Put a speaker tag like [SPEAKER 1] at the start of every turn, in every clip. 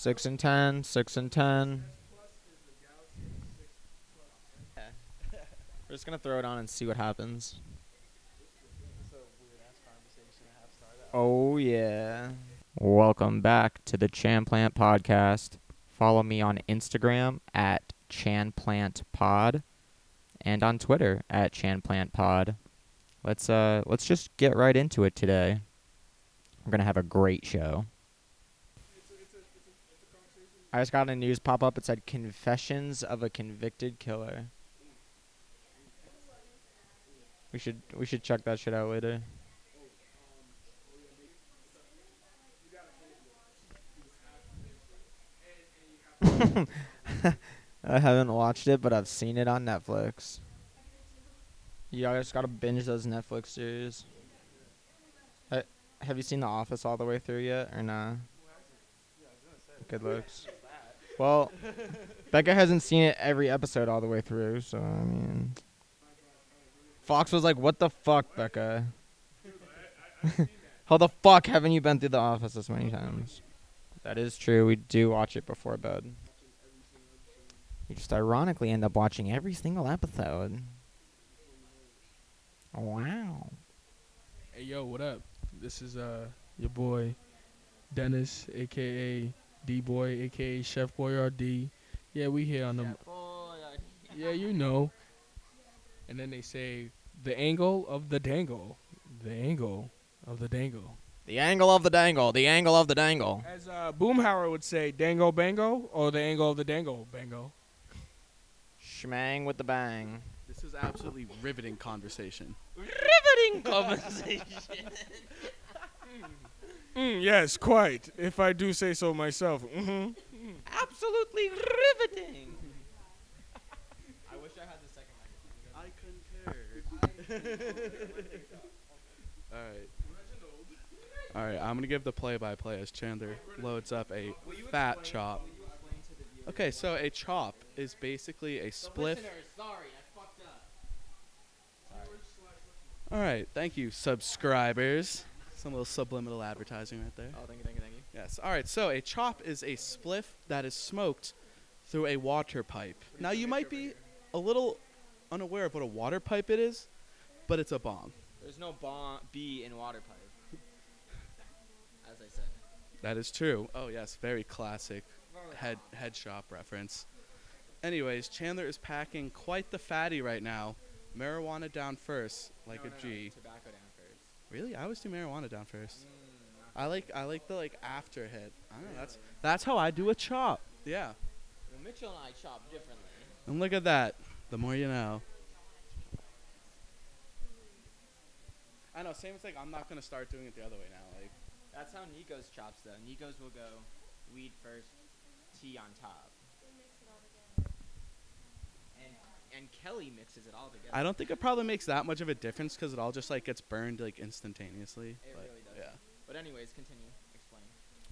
[SPEAKER 1] Six and ten. Six and ten. We're just gonna throw it on and see what happens. Oh yeah. Welcome back to the Chanplant Podcast. Follow me on Instagram at ChanPlantPod and on Twitter at ChanPlantPod. Let's uh let's just get right into it today. We're gonna have a great show. I just got a news pop up. It said Confessions of a Convicted Killer. We should we should check that shit out later. I haven't watched it, but I've seen it on Netflix. Yeah, I just gotta binge those Netflix series. Ha- have you seen The Office all the way through yet, or nah? Good looks. Well, Becca hasn't seen it every episode all the way through, so I mean, Fox was like, "What the fuck, Becca? How the fuck haven't you been through The Office this many times?" That is true. We do watch it before bed. We just ironically end up watching every single episode. Wow.
[SPEAKER 2] Hey yo, what up? This is uh your boy Dennis, aka D Boy, aka Chef Boyardee. Yeah, we here on the Yeah, you know. And then they say the angle of the dangle. The angle of the dangle.
[SPEAKER 1] The angle of the dangle. The angle of the dangle.
[SPEAKER 2] As uh Boomhauer would say, dango bango or the angle of the dangle bango.
[SPEAKER 1] Schmang with the bang.
[SPEAKER 3] This is absolutely riveting conversation.
[SPEAKER 1] Riveting conversation.
[SPEAKER 2] Mm, yes, quite. If I do say so myself. hmm
[SPEAKER 1] Absolutely riveting. I wish I had the second microphone.
[SPEAKER 3] I concur. All right. All right, I'm gonna give the play-by-play as Chandler loads up a fat chop. Okay, so a chop is basically a spliff.
[SPEAKER 1] sorry, I fucked up.
[SPEAKER 3] All right, thank you, subscribers. Some little subliminal advertising right there.
[SPEAKER 1] Oh, thank you, thank you, thank you.
[SPEAKER 3] Yes. All right. So a chop is a spliff that is smoked through a water pipe. Now you might be a little unaware of what a water pipe it is, but it's a bong.
[SPEAKER 1] There's no bon- B in water pipe. As I said.
[SPEAKER 3] That is true. Oh yes, very classic head head shop reference. Anyways, Chandler is packing quite the fatty right now. Marijuana down first, like
[SPEAKER 1] No,
[SPEAKER 3] a
[SPEAKER 1] no,
[SPEAKER 3] G.
[SPEAKER 1] no, Tobacco down.
[SPEAKER 3] Really? I always do marijuana down first.
[SPEAKER 1] Mm,
[SPEAKER 3] I like I like the like after hit. I don't know. That's that's how I do a chop. Yeah.
[SPEAKER 1] well, Mitchell and I chop differently.
[SPEAKER 3] And look at that. The more you know. I know. Same as like I'm not gonna start doing it the other way now. Like
[SPEAKER 1] That's how Nico's chops though. Nico's will go weed first, tea on top. And Kelly mixes it all together.
[SPEAKER 3] I don't think it probably makes that much of a difference because it all just like gets burned like instantaneously.
[SPEAKER 1] It
[SPEAKER 3] but,
[SPEAKER 1] really does.
[SPEAKER 3] Yeah.
[SPEAKER 1] But anyways, continue. Explain.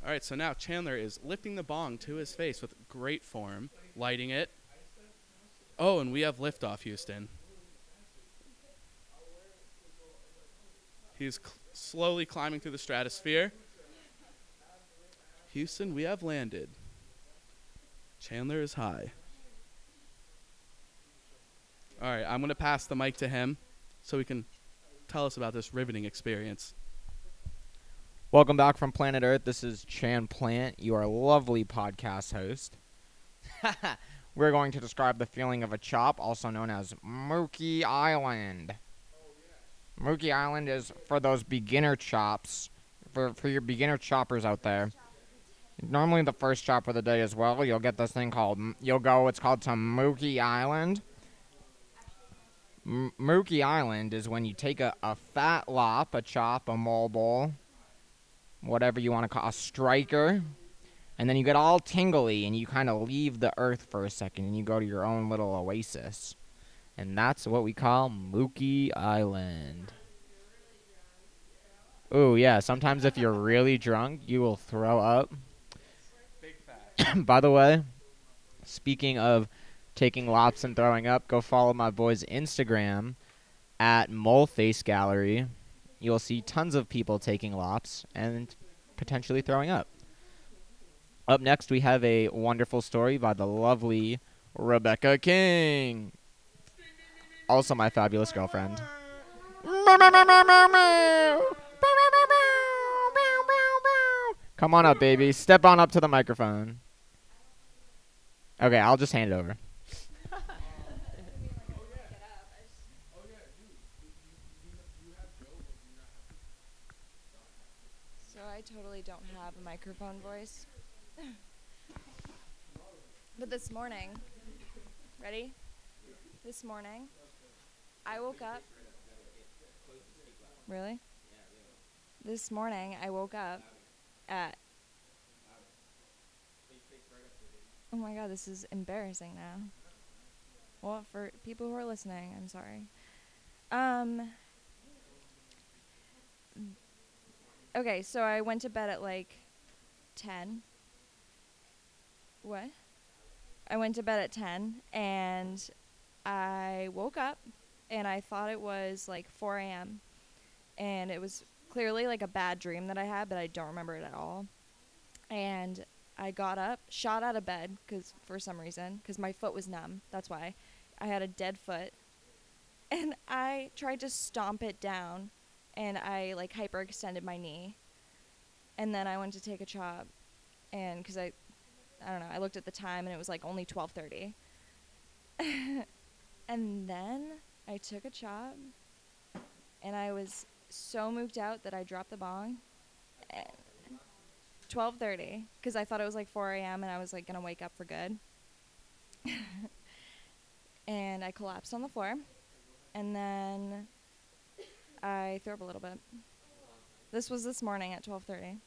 [SPEAKER 3] All right. So now Chandler is lifting the bong to his face with great form, lighting it. Oh, and we have liftoff, Houston. He's cl- slowly climbing through the stratosphere. Houston, we have landed. Chandler is high. All right, I'm going to pass the mic to him so he can tell us about this riveting experience.
[SPEAKER 1] Welcome back from planet Earth. This is Chan Plant, your lovely podcast host. We're going to describe the feeling of a chop, also known as Mookie Island. Oh, Mookie Island is for those beginner chops, for, for your beginner choppers out there. Normally, the first chop of the day as well, you'll get this thing called, you'll go, it's called some Mookie Island. M- Mookie Island is when you take a, a fat lop, a chop, a mobile, whatever you want to call a striker, and then you get all tingly and you kind of leave the earth for a second and you go to your own little oasis. And that's what we call Mookie Island. Ooh, yeah, sometimes if you're really drunk, you will throw up. By the way, speaking of taking lops and throwing up, go follow my boy's Instagram at Moleface Gallery. You'll see tons of people taking lops and potentially throwing up. Up next, we have a wonderful story by the lovely Rebecca King. Also, my fabulous girlfriend. Come on up, baby. Step on up to the microphone. Okay, I'll just hand it over.
[SPEAKER 4] Totally don't have a microphone voice. but this morning, ready? This morning, I woke up. Really? This morning, I woke up at. Oh my god, this is embarrassing now. Well, for people who are listening, I'm sorry. Um. Okay, so I went to bed at like 10. What? I went to bed at 10 and I woke up and I thought it was like 4 a.m. And it was clearly like a bad dream that I had, but I don't remember it at all. And I got up, shot out of bed because for some reason, because my foot was numb. That's why I had a dead foot, and I tried to stomp it down, and I like hyperextended my knee, and then I went to take a chop, and because I, I don't know, I looked at the time and it was like only twelve thirty, and then I took a chop, and I was so moved out that I dropped the bong. And 12:30 because I thought it was like 4 a.m. and I was like gonna wake up for good. and I collapsed on the floor, and then I threw up a little bit. This was this morning at 12:30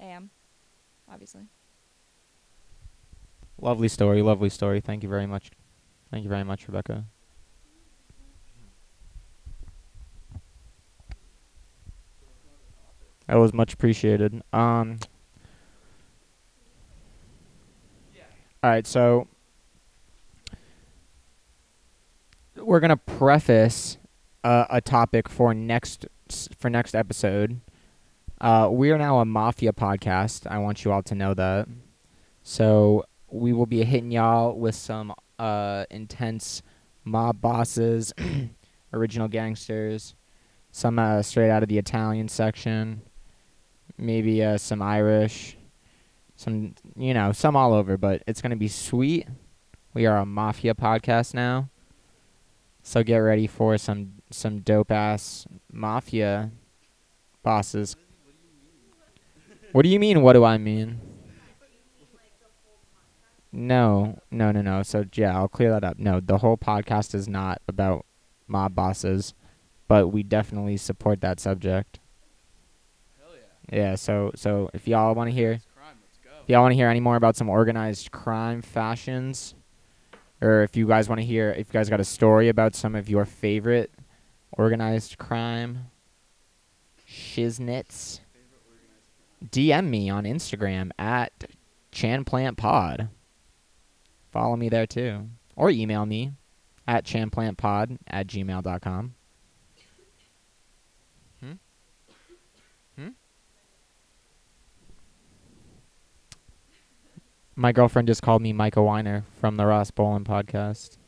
[SPEAKER 4] a.m. Obviously.
[SPEAKER 1] Lovely story, lovely story. Thank you very much. Thank you very much, Rebecca. That was much appreciated. Um All right, so we're going to preface uh, a topic for next for next episode. Uh, we are now a mafia podcast. I want you all to know that. So we will be hitting y'all with some uh, intense mob bosses, original gangsters, some uh, straight out of the Italian section, maybe uh, some Irish, some you know some all over. But it's gonna be sweet. We are a mafia podcast now, so get ready for some some dope ass mafia bosses. What do you mean? What do I mean? No, no, no, no. So yeah, I'll clear that up. No, the whole podcast is not about mob bosses, but we definitely support that subject.
[SPEAKER 3] Hell yeah.
[SPEAKER 1] Yeah. So so if y'all want to hear,
[SPEAKER 3] It's crime. Let's go.
[SPEAKER 1] if y'all want to hear any more about some organized crime fashions, or if you guys want to hear, if you guys got a story about some of your favorite organized crime shiznits, DM me on Instagram at chanplantpod. Follow me there too. Or email me at chanplantpod at gmail.com. Hmm? Hmm? My girlfriend just called me Micah Weiner from the Ross Bolin podcast.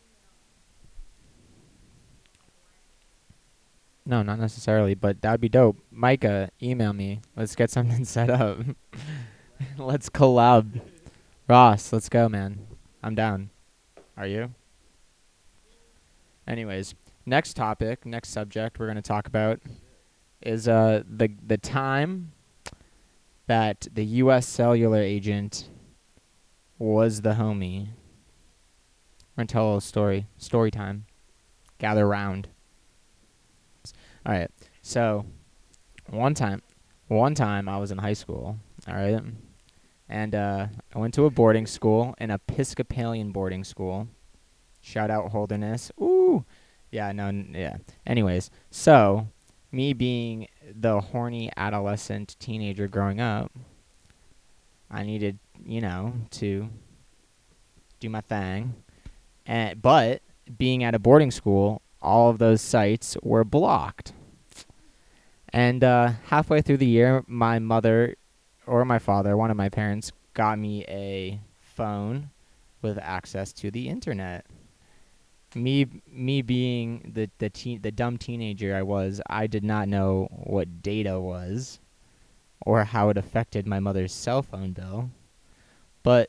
[SPEAKER 1] No, not necessarily, but that'd be dope. Micah, email me. Let's get something set up. let's collab. Ross, let's go, man. I'm down. Are you? Anyways, next topic, next subject we're going to talk about is uh the the time that the US cellular agent was the homie. We're going to tell a story. Story time. Gather round. All right. So, one time, one time I was in high school. All right, and uh, I went to a boarding school, an Episcopalian boarding school. Shout out Holderness. Ooh, yeah, no, n- yeah. Anyways, so me being the horny adolescent teenager growing up, I needed, you know, to do my thing, and but being at a boarding school, all of those sites were blocked. And uh, halfway through the year, my mother or my father, one of my parents, got me a phone with access to the internet. Me me being the the teen, the dumb teenager I was, I did not know what data was or how it affected my mother's cell phone bill. But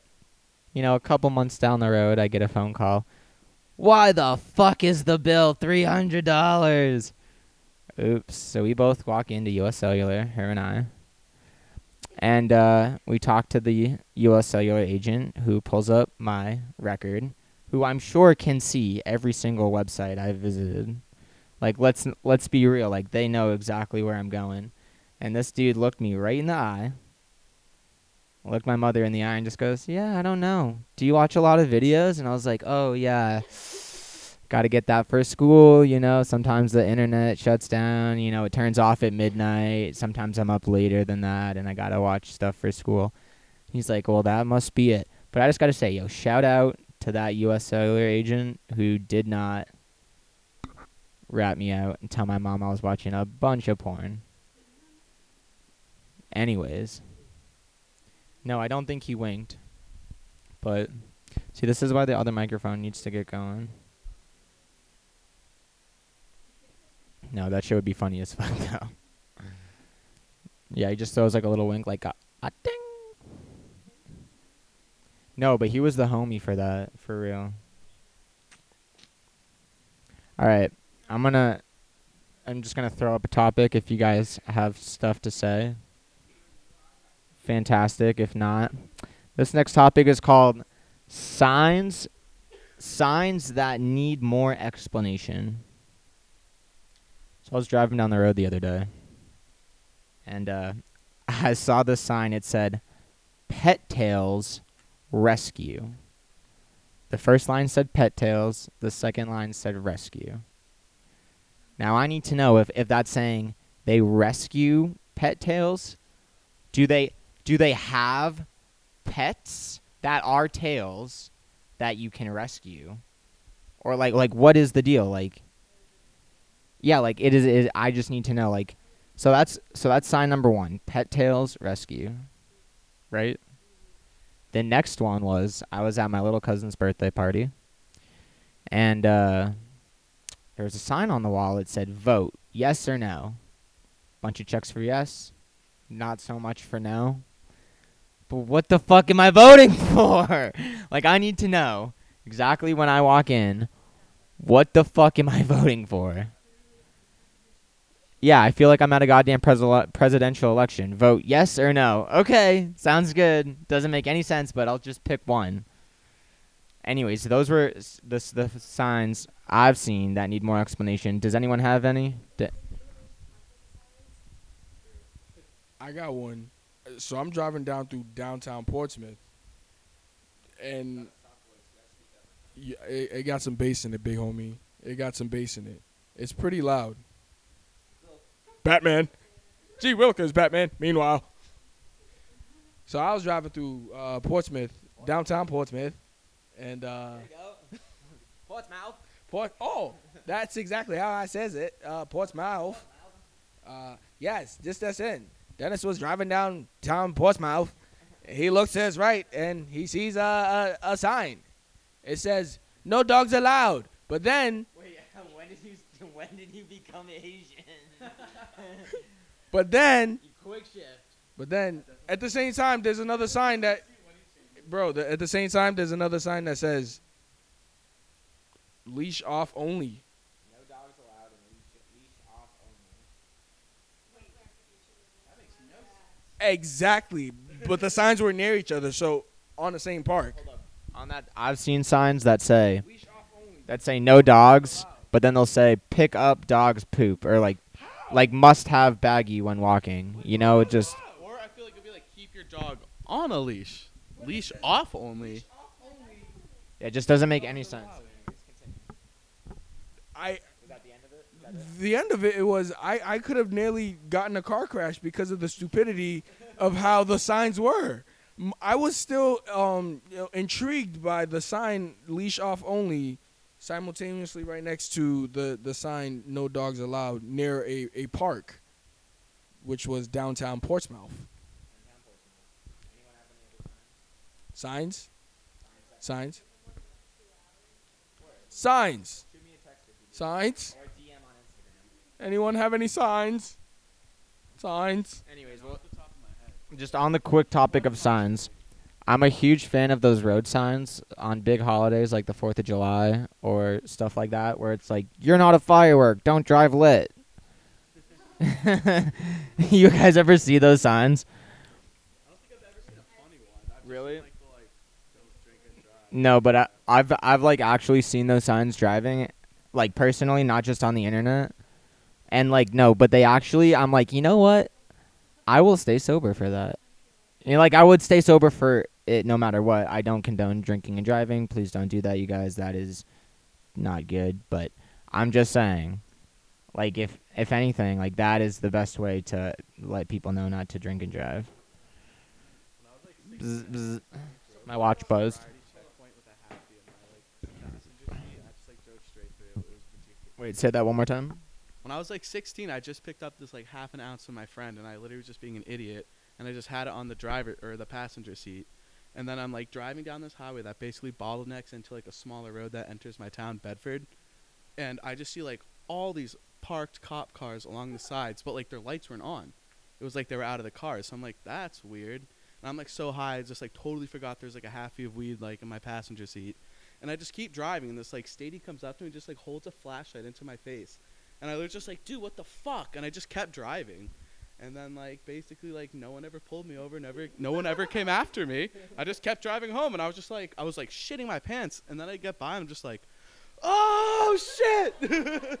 [SPEAKER 1] you know, a couple months down the road, I get a phone call. Why the fuck is the bill $300? Oops. So we both walk into US Cellular, her and I. And uh, we talk to the US Cellular agent who pulls up my record, who I'm sure can see every single website I've visited. Like let's let's be real, like they know exactly where I'm going. And this dude looked me right in the eye. Looked my mother in the eye and just goes, "Yeah, I don't know. Do you watch a lot of videos?" And I was like, "Oh, yeah." Got to get that for school. You know, sometimes the internet shuts down. You know, it turns off at midnight. Sometimes I'm up later than that, and I got to watch stuff for school. He's like, well, that must be it. But I just got to say, yo, shout out to that U.S. Cellular agent who did not rat me out and tell my mom I was watching a bunch of porn. Anyways. No, I don't think he winked. But see, this is why the other microphone needs to get going. No, that shit would be funny as fuck though. Yeah, he just throws like a little wink, like a, a ding. No, but he was the homie for that, for real. All right, I'm gonna. I'm just gonna throw up a topic. If you guys have stuff to say, fantastic. If not, this next topic is called signs. Signs that need more explanation. So I was driving down the road the other day, and uh, I saw this sign. It said, "Pet Tails Rescue." The first line said "Pet Tails." The second line said "Rescue." Now I need to know if if that's saying they rescue pet tails. Do they do they have pets that are tails that you can rescue, or like like what is the deal like? Yeah, like it is, it is. I just need to know, like, so that's so that's sign number one. Pet tails rescue, right? The next one was I was at my little cousin's birthday party, and uh, there was a sign on the wall. that said, "Vote yes or no." Bunch of checks for yes, not so much for no. But what the fuck am I voting for? like, I need to know exactly when I walk in. What the fuck am I voting for? Yeah, I feel like I'm at a goddamn pres- presidential election. Vote yes or no. Okay, sounds good. Doesn't make any sense, but I'll just pick one. Anyways, those were the the signs I've seen that need more explanation. Does anyone have any? D-
[SPEAKER 2] I got one. So I'm driving down through downtown Portsmouth, and yeah, it, it got some bass in it, big homie. It got some bass in it. It's pretty loud. Batman. G. Willikers, Batman. Meanwhile, so I was driving through uh, Portsmouth, downtown Portsmouth, and uh,
[SPEAKER 1] Portsmouth.
[SPEAKER 2] Port. Oh, that's exactly how I says it. Uh, Portsmouth. Uh, yes, just that's in. Dennis was driving downtown Portsmouth. He looks to his right and he sees a, a, a sign. It says "No dogs allowed." But then,
[SPEAKER 1] Wait, when did you when did you become Asian?
[SPEAKER 2] But then,
[SPEAKER 1] quick shift.
[SPEAKER 2] but then, at the same time, there's another sign that, bro. The, at the same time, there's another sign that says "Leash off only."
[SPEAKER 1] No dogs allowed and leash, leash off only.
[SPEAKER 2] Exactly, but the signs were near each other, so on the same park.
[SPEAKER 1] On that, I've seen signs that say
[SPEAKER 2] Leash off only.
[SPEAKER 1] that say no dogs, but then they'll say pick up dogs poop or like like must have baggy when walking. You know, it just
[SPEAKER 3] Or I feel like it'd be like keep your dog on a leash, leash off only.
[SPEAKER 1] it just doesn't make any sense.
[SPEAKER 2] I
[SPEAKER 1] Was that the end of it?
[SPEAKER 2] the end of it, it was I, I could have nearly gotten a car crash because of the stupidity of how the signs were. M- I was still um, you know, intrigued by the sign "leash off only," simultaneously right next to the, the sign "no dogs allowed" near a, a park, which was downtown Portsmouth. Signs. Signs. Signs. Signs. Anyone have any signs? Signs.
[SPEAKER 1] Anyways, well, just on the quick topic of signs, I'm a huge fan of those road signs on big holidays like the 4th of July or stuff like that where it's like, you're not a firework, don't drive lit. you guys ever see those signs?
[SPEAKER 3] I don't think I've ever seen a funny one. I've just
[SPEAKER 1] Really?
[SPEAKER 3] seen, like the like don't drink and drive.
[SPEAKER 1] No, but I, I've I've like actually seen those signs driving, like personally, not just on the internet. And like no, but they actually, I'm like, you know what? I will stay sober for that. You know, like I would stay sober for it no matter what. I don't condone drinking and driving. Please don't do that, you guys. That is not good. But I'm just saying, like if if anything, like that is the best way to let people know not to drink and drive. Bzz, bzz. My watch buzzed. Wait, say that one more time.
[SPEAKER 3] When I was like 16, I just picked up this like half an ounce from my friend, and I literally was just being an idiot, and I just had it on the driver or the passenger seat. And then I'm like driving down this highway that basically bottlenecks into like a smaller road that enters my town, Bedford. And I just see like all these parked cop cars along the sides, but like their lights weren't on. It was like they were out of the cars. So I'm like, that's weird. And I'm like so high, I just like totally forgot there's like a halfie of weed like in my passenger seat. And I just keep driving, and this like statey comes up to me and just like holds a flashlight into my face. And I was just like, dude, what the fuck? And I just kept driving. And then like basically like no one ever pulled me over, never no one ever came after me. I just kept driving home and I was just like I was like shitting my pants and then I get by and I'm just like, Oh shit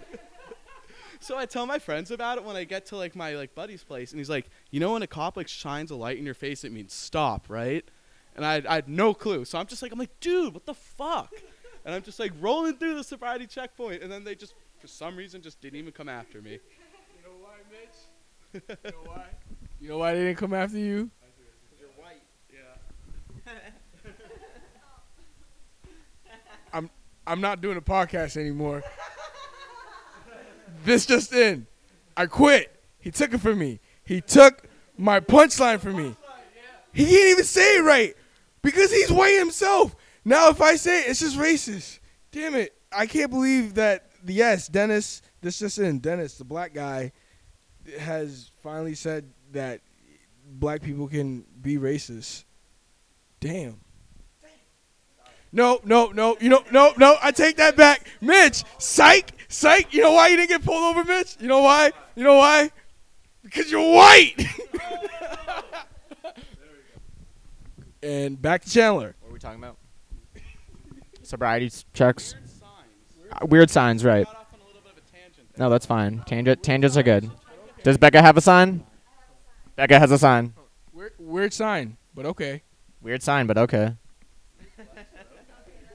[SPEAKER 3] So I tell my friends about it when I get to like my like buddy's place and he's like, You know when a cop like shines a light in your face it means stop, right? And I, I had no clue. So I'm just like I'm like, dude, what the fuck? And I'm just like rolling through the sobriety checkpoint and then they just for some reason just didn't even come after me.
[SPEAKER 2] You know why, Mitch? You know why? You know why they didn't come after you?
[SPEAKER 1] You're white.
[SPEAKER 3] Yeah.
[SPEAKER 2] I'm not doing a podcast anymore. this just in. I quit. He took it from me. He took my punchline from me. He can't even say it right because he's white himself. Now, if I say it, it's just racist. Damn it. I can't believe that, yes, Dennis, this just in, Dennis, the black guy, has finally said that black people can be racist. Damn. No, no, no. You know, no, no. I take that back, Mitch. Psych, psych. You know why you didn't get pulled over, Mitch? You know why? You know why? Because you're white. and back to Chandler.
[SPEAKER 1] What are we talking about? Sobriety checks.
[SPEAKER 3] Weird signs.
[SPEAKER 1] Uh, weird signs, right?
[SPEAKER 3] Got off on a little bit of a tangent there.
[SPEAKER 1] No, that's fine. Tangent, tangents are good. Does Becca have a sign? Becca has a sign.
[SPEAKER 2] Weird, weird sign, but okay.
[SPEAKER 1] Weird sign, but okay.
[SPEAKER 3] All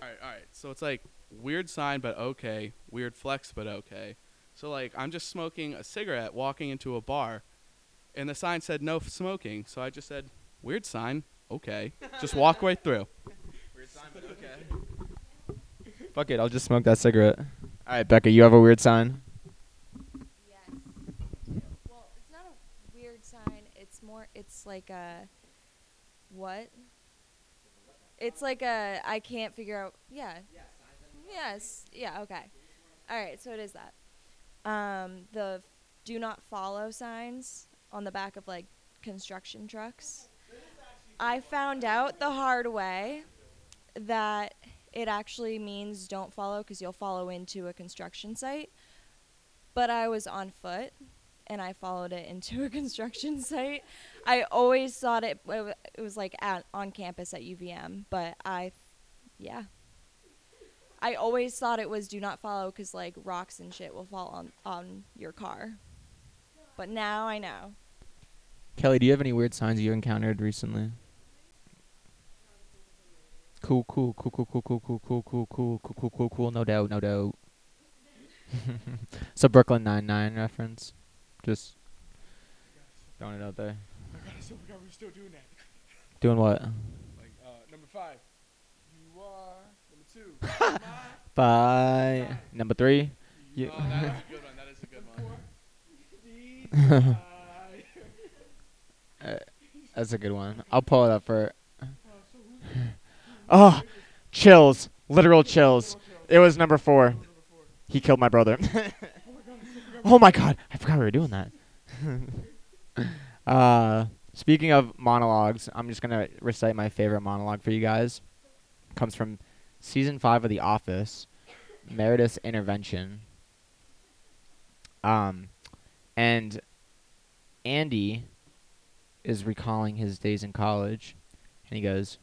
[SPEAKER 3] right, all right. So it's like weird sign, but okay. Weird flex, but okay. So like I'm just smoking a cigarette, walking into a bar, and the sign said no smoking. So I just said weird sign, okay. Just walk right through.
[SPEAKER 1] Weird sign, but okay. Fuck it, I'll just smoke that cigarette. All right, Becca, you have a weird sign.
[SPEAKER 4] Yes. Well, it's not a weird sign. It's more. Like a what? It's like a I can't figure out. Yeah. Yes. Yeah. Okay. All right. So it is that. Um, the do not follow signs on the back of like construction trucks. I found out the hard way that it actually means don't follow because you'll follow into a construction site. But I was on foot and I followed it into a construction site. I always thought it, it was like at, on campus at UVM, but I, yeah. I always thought it was do not follow because like rocks and shit will fall on, on your car. But now I know.
[SPEAKER 1] Kelly, do you have any weird signs you encountered recently? Cool, cool, cool, cool, cool, cool, cool, cool, cool, cool, cool, cool, cool, cool. No doubt, no doubt. so Brooklyn Nine Nine reference, just throwing it out there.
[SPEAKER 2] we're still doing that.
[SPEAKER 1] Doing what?
[SPEAKER 2] Like uh, number five. You are number two.
[SPEAKER 1] Bye. Number three.
[SPEAKER 2] You
[SPEAKER 1] You-
[SPEAKER 3] Oh, that is a good one. That is a good one.
[SPEAKER 1] Uh, That's a good one. I'll pull it up for. Oh, chills. Literal chills. It was number four. He killed my brother. Oh my god. I forgot we were doing that. uh, speaking of monologues, I'm just to recite my favorite monologue for you guys. It comes from season five of The Office, Meredith's Intervention. Um, and Andy is recalling his days in college, and he goes,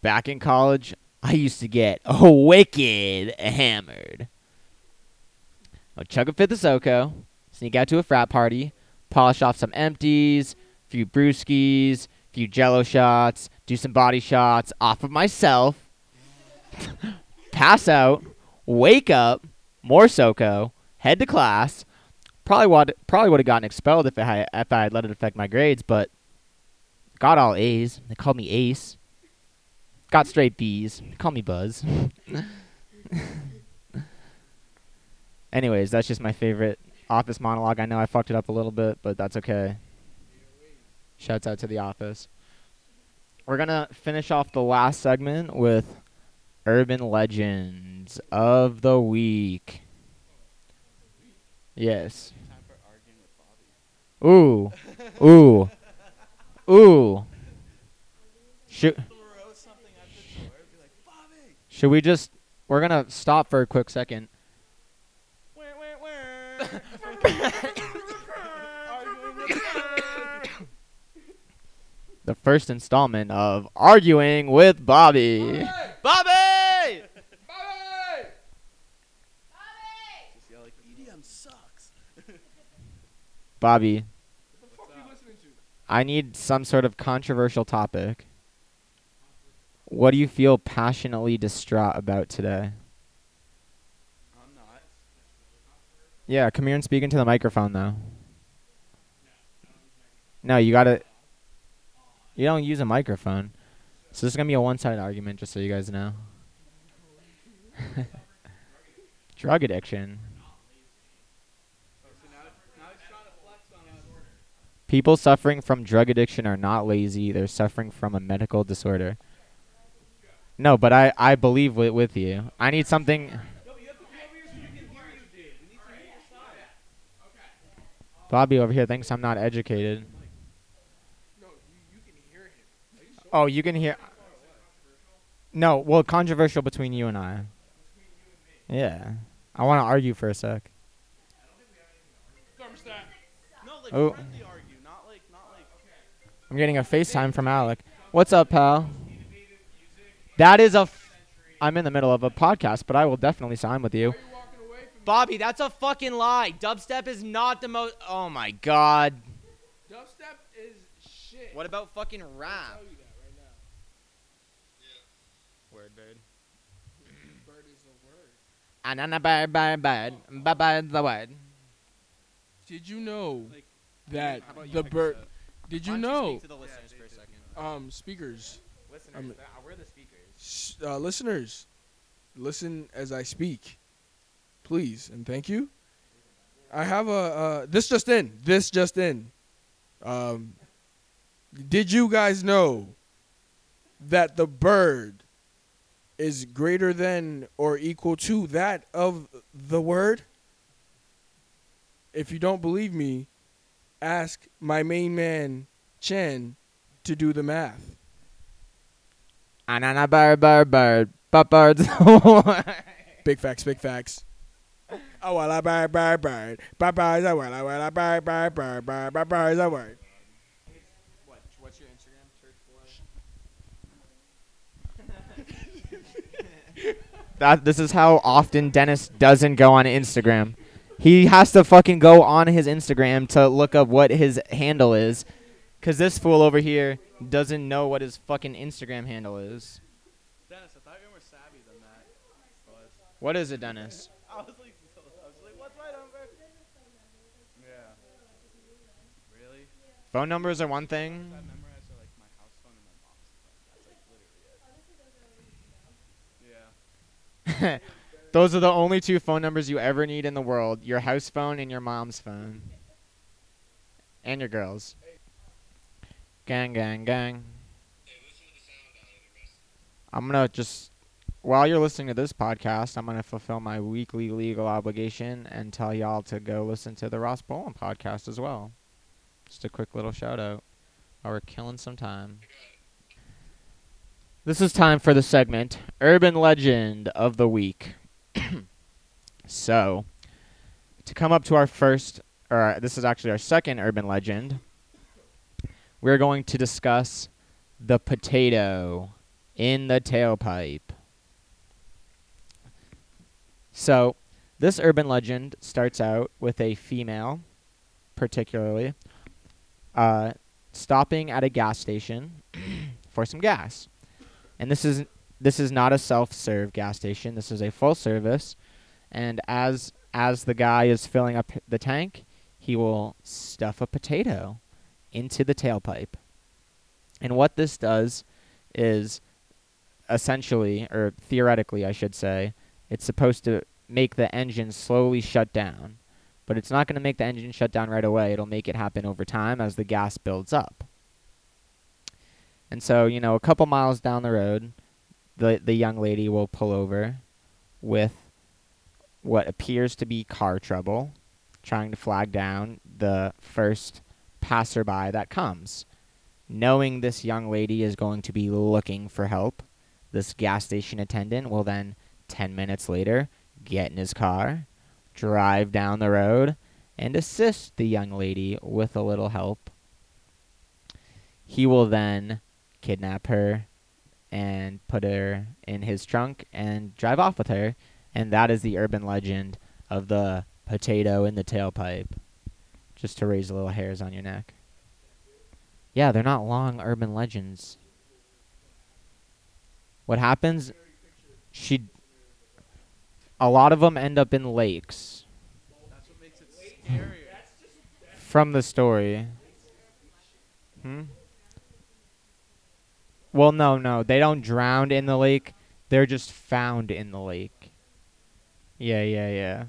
[SPEAKER 1] Back in college, I used to get wicked hammered. I'd chug a fifth of SoCo, sneak out to a frat party, polish off some empties, a few brewskis, a few jello shots, do some body shots off of myself, pass out, wake up, more SoCo, head to class. Probably would probably would have gotten expelled if I had, if I had let it affect my grades, but got all A's. They called me Ace. Got straight B's. Call me Buzz. Anyways, that's just my favorite office monologue. I know I fucked it up a little bit, but that's okay. Shouts out to the office. We're gonna finish off the last segment with urban legends of the week. Yes.
[SPEAKER 3] Time for arguing with Bobby.
[SPEAKER 1] Ooh. Ooh. Ooh. Should
[SPEAKER 3] Throw something at the door. Be like, Bobby.
[SPEAKER 1] should we just we're gonna stop for a quick second. The first installment of Arguing with Bobby. Bobby!
[SPEAKER 3] Just yell like, EDM sucks.
[SPEAKER 1] Bobby,
[SPEAKER 2] What the fuck you listening to?
[SPEAKER 1] I need some sort of controversial topic. What do you feel passionately distraught about today?
[SPEAKER 3] I'm not.
[SPEAKER 1] Yeah, come here and speak into the microphone though. No, you gotta. You don't use a microphone. So this is gonna be a one-sided argument, just so you guys know. Drug addiction. People suffering from drug addiction are not lazy. They're suffering from a medical disorder. No, but I, I believe with, with you. I need something. Bobby over here thinks I'm not educated.
[SPEAKER 2] No, you, you can hear him.
[SPEAKER 1] Oh, you can hear. No, well, controversial between you and I. Yeah. I want to argue for a sec.
[SPEAKER 3] No, like
[SPEAKER 1] Oh.
[SPEAKER 3] argue, not like, not like.
[SPEAKER 1] I'm getting a FaceTime from Alec. What's up, pal? That is a. F- I'm in the middle of a podcast, but I will definitely sign with you. Bobby, that's a fucking lie. Dubstep is not the most. Oh my god.
[SPEAKER 2] Dubstep is shit.
[SPEAKER 1] What about fucking
[SPEAKER 2] I'll
[SPEAKER 1] rap?
[SPEAKER 2] tell you that right now.
[SPEAKER 1] Word, bird.
[SPEAKER 2] Bird is a word.
[SPEAKER 1] Anana bird, bird, bird. Bird, bird, the word.
[SPEAKER 2] Did you know
[SPEAKER 3] Like,
[SPEAKER 2] that
[SPEAKER 3] you
[SPEAKER 2] the bird?
[SPEAKER 3] this up?
[SPEAKER 2] Did you know?
[SPEAKER 1] the
[SPEAKER 3] listeners for a second?
[SPEAKER 2] Um, speakers,
[SPEAKER 1] Listeners,
[SPEAKER 2] I'm-
[SPEAKER 1] we're the speakers.
[SPEAKER 2] uh, listeners, listen as I speak, please and thank you. I have a uh, this just in. This just in. Um, did you guys know that the bird is greater than or equal to that of the word? If you don't believe me, ask my main man Chen to do the math.
[SPEAKER 1] Anana bird, bird, bird. But birds.
[SPEAKER 2] Big facts, big facts. Well, I bird, bird, bird, bird, bird, a I well, bird, bird, bird, bird, bird, a word.
[SPEAKER 1] what, what's your Instagram? Church that this is how often Dennis doesn't go on Instagram. He has to fucking go on his Instagram to look up what his handle is. Cause this fool over here doesn't know what his fucking Instagram handle is.
[SPEAKER 3] Dennis, I thought you were more savvy than that.
[SPEAKER 1] What is it, Dennis?
[SPEAKER 3] I was like, I was like, what's my number? Yeah. Really?
[SPEAKER 1] Phone numbers are one thing.
[SPEAKER 3] I memorized are like my house phone and my mom's phone. That's like literally it. Yeah.
[SPEAKER 1] Those are the only two phone numbers you ever need in the world: your house phone and your mom's phone, and your girls. Gang, gang, gang. I'm gonna just while you're listening to this podcast, I'm gonna fulfill my weekly legal obligation and tell y'all to go listen to the Ross Boland podcast as well. Just a quick little shout out. While we're killing some time. This is time for the segment Urban Legend of the Week. so, to come up to our first, or this is actually our second urban legend, we're going to discuss the potato in the tailpipe. So, this urban legend starts out with a female, particularly, uh, stopping at a gas station for some gas. And this is this is not a self-serve gas station. This is a full service. And as as the guy is filling up the tank, he will stuff a potato into the tailpipe. And what this does is essentially, or theoretically, I should say, it's supposed to make the engine slowly shut down. But it's not going to make the engine shut down right away. It'll make it happen over time as the gas builds up. And so, you know, a couple miles down the road, the the young lady will pull over with what appears to be car trouble, trying to flag down the first passerby that comes. Knowing this young lady is going to be looking for help, this gas station attendant will then 10 minutes later get in his car, drive down the road, and assist the young lady with a little help. He will then kidnap her and put her in his trunk and drive off with her. And that is the urban legend of the potato in the tailpipe. Just to raise a little hairs on your neck. Yeah, they're not long urban legends. What happens? She. A lot of them end up in lakes.
[SPEAKER 3] That's what makes it scarier.
[SPEAKER 1] From the story. Hmm? Well, no, no. They don't drown in the lake. They're just found in the lake. Yeah, yeah, yeah.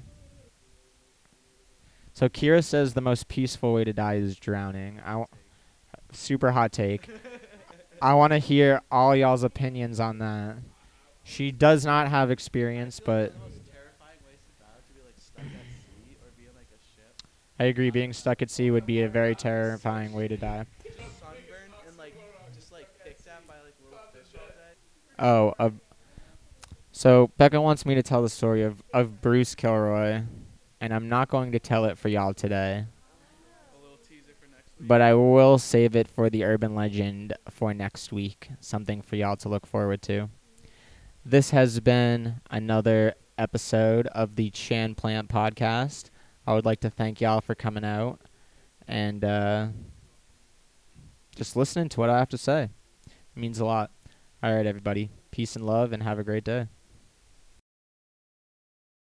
[SPEAKER 1] So Kira says the most peaceful way to die is drowning. I w- super hot take. I want to hear all y'all's opinions on that. She does not have experience, but I agree. Being stuck at sea would be a very terrifying way to die. Oh, uh, so Becca wants me to tell the story of, of Bruce Kilroy, and I'm not going to tell it for y'all today,
[SPEAKER 3] for
[SPEAKER 1] but I will save it for the urban legend for next week. Something for y'all to look forward to. This has been another episode of the Chan Plant Podcast. I would like to thank y'all for coming out and uh, just listening to what I have to say. It means a lot. All right, everybody. Peace and love, and have a great day.